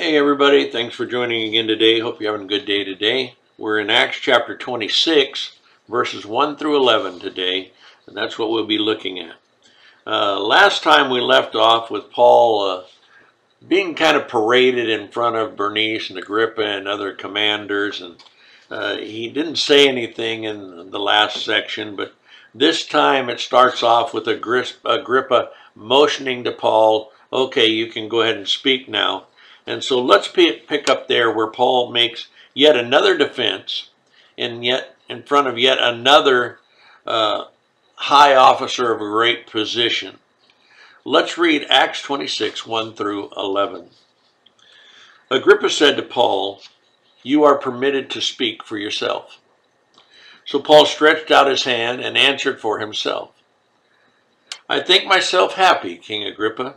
Hey, everybody. Thanks for joining again today. Hope you're having a good day today. We're in Acts chapter 26, verses 1 through 11 today, and that's what we'll be looking at. Uh, last time we left off with Paul uh, being kind of paraded in front of Bernice and Agrippa and other commanders, and uh, he didn't say anything in the last section, but this time it starts off with Agrippa motioning to Paul, okay, you can go ahead and speak now. And so let's pick up there where Paul makes yet another defense and yet in front of yet another uh, high officer of a great position. Let's read Acts 26, 1 through 11. Agrippa said to Paul, You are permitted to speak for yourself. So Paul stretched out his hand and answered for himself. I think myself happy, King Agrippa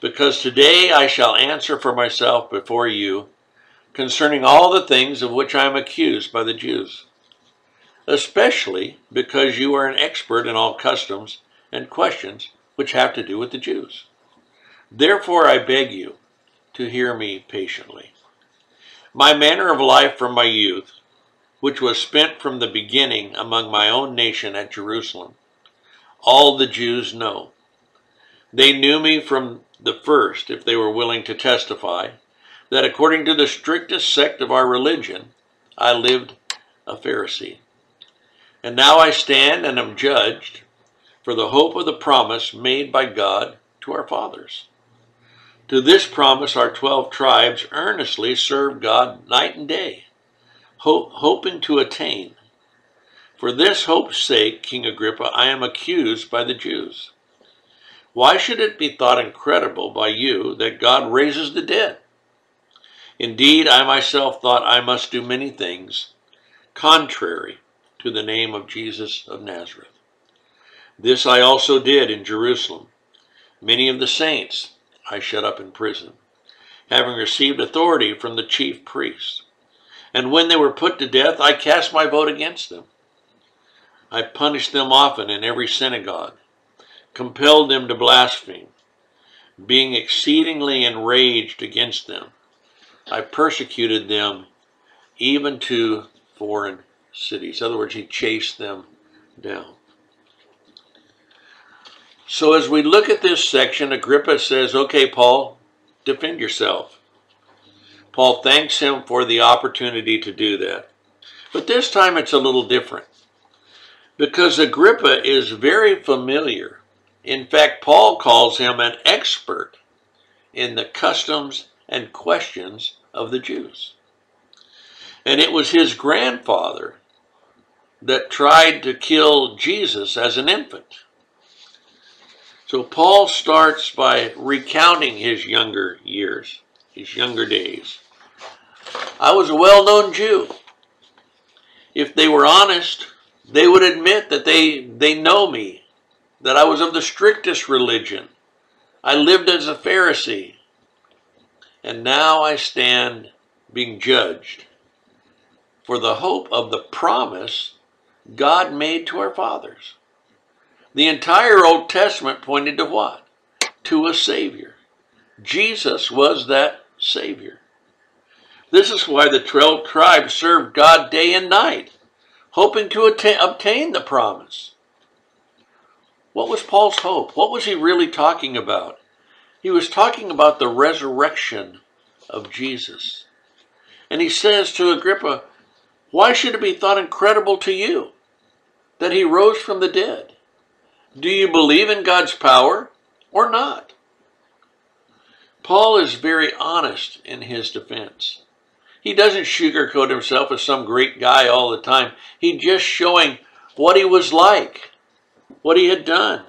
because today I shall answer for myself before you concerning all the things of which I am accused by the Jews, especially because you are an expert in all customs and questions which have to do with the Jews. Therefore, I beg you to hear me patiently. My manner of life from my youth, which was spent from the beginning among my own nation at Jerusalem, all the Jews know. They knew me from the first, if they were willing to testify, that according to the strictest sect of our religion, I lived a Pharisee. And now I stand and am judged for the hope of the promise made by God to our fathers. To this promise, our twelve tribes earnestly serve God night and day, hope, hoping to attain. For this hope's sake, King Agrippa, I am accused by the Jews. Why should it be thought incredible by you that God raises the dead? Indeed, I myself thought I must do many things contrary to the name of Jesus of Nazareth. This I also did in Jerusalem. Many of the saints I shut up in prison, having received authority from the chief priests. And when they were put to death, I cast my vote against them. I punished them often in every synagogue compelled them to blaspheme. Being exceedingly enraged against them, I persecuted them even to foreign cities. In other words, he chased them down. So as we look at this section, Agrippa says, Okay, Paul, defend yourself. Paul thanks him for the opportunity to do that. But this time it's a little different because Agrippa is very familiar in fact, Paul calls him an expert in the customs and questions of the Jews. And it was his grandfather that tried to kill Jesus as an infant. So Paul starts by recounting his younger years, his younger days. I was a well known Jew. If they were honest, they would admit that they, they know me that I was of the strictest religion. I lived as a Pharisee. And now I stand being judged for the hope of the promise God made to our fathers. The entire Old Testament pointed to what? To a Savior. Jesus was that Savior. This is why the 12 tribes served God day and night, hoping to obtain the promise. What was Paul's hope? What was he really talking about? He was talking about the resurrection of Jesus. And he says to Agrippa, Why should it be thought incredible to you that he rose from the dead? Do you believe in God's power or not? Paul is very honest in his defense. He doesn't sugarcoat himself as some great guy all the time. He's just showing what he was like what he had done,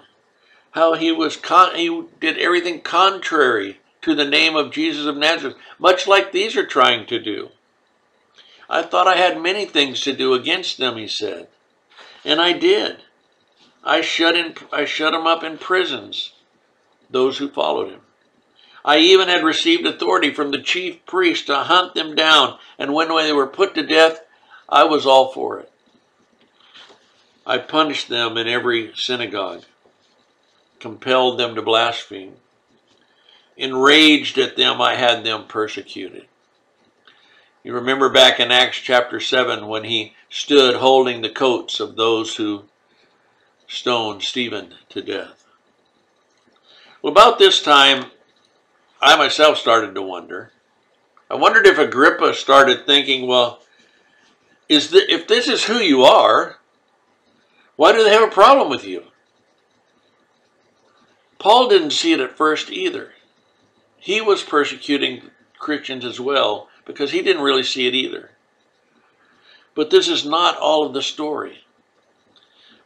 how he was con- he did everything contrary to the name of Jesus of Nazareth, much like these are trying to do. I thought I had many things to do against them, he said, and I did. I shut in I shut them up in prisons, those who followed him. I even had received authority from the chief priest to hunt them down, and when they were put to death, I was all for it. I punished them in every synagogue, compelled them to blaspheme. enraged at them, I had them persecuted. You remember back in Acts chapter 7 when he stood holding the coats of those who stoned Stephen to death. Well, about this time, I myself started to wonder. I wondered if Agrippa started thinking, well, is the, if this is who you are, why do they have a problem with you? Paul didn't see it at first either. He was persecuting Christians as well because he didn't really see it either. But this is not all of the story.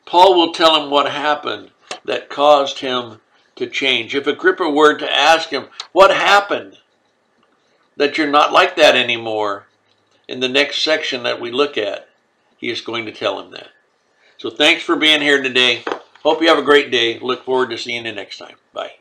Paul will tell him what happened that caused him to change. If Agrippa were to ask him, What happened that you're not like that anymore? in the next section that we look at, he is going to tell him that. So thanks for being here today. Hope you have a great day. Look forward to seeing you next time. Bye.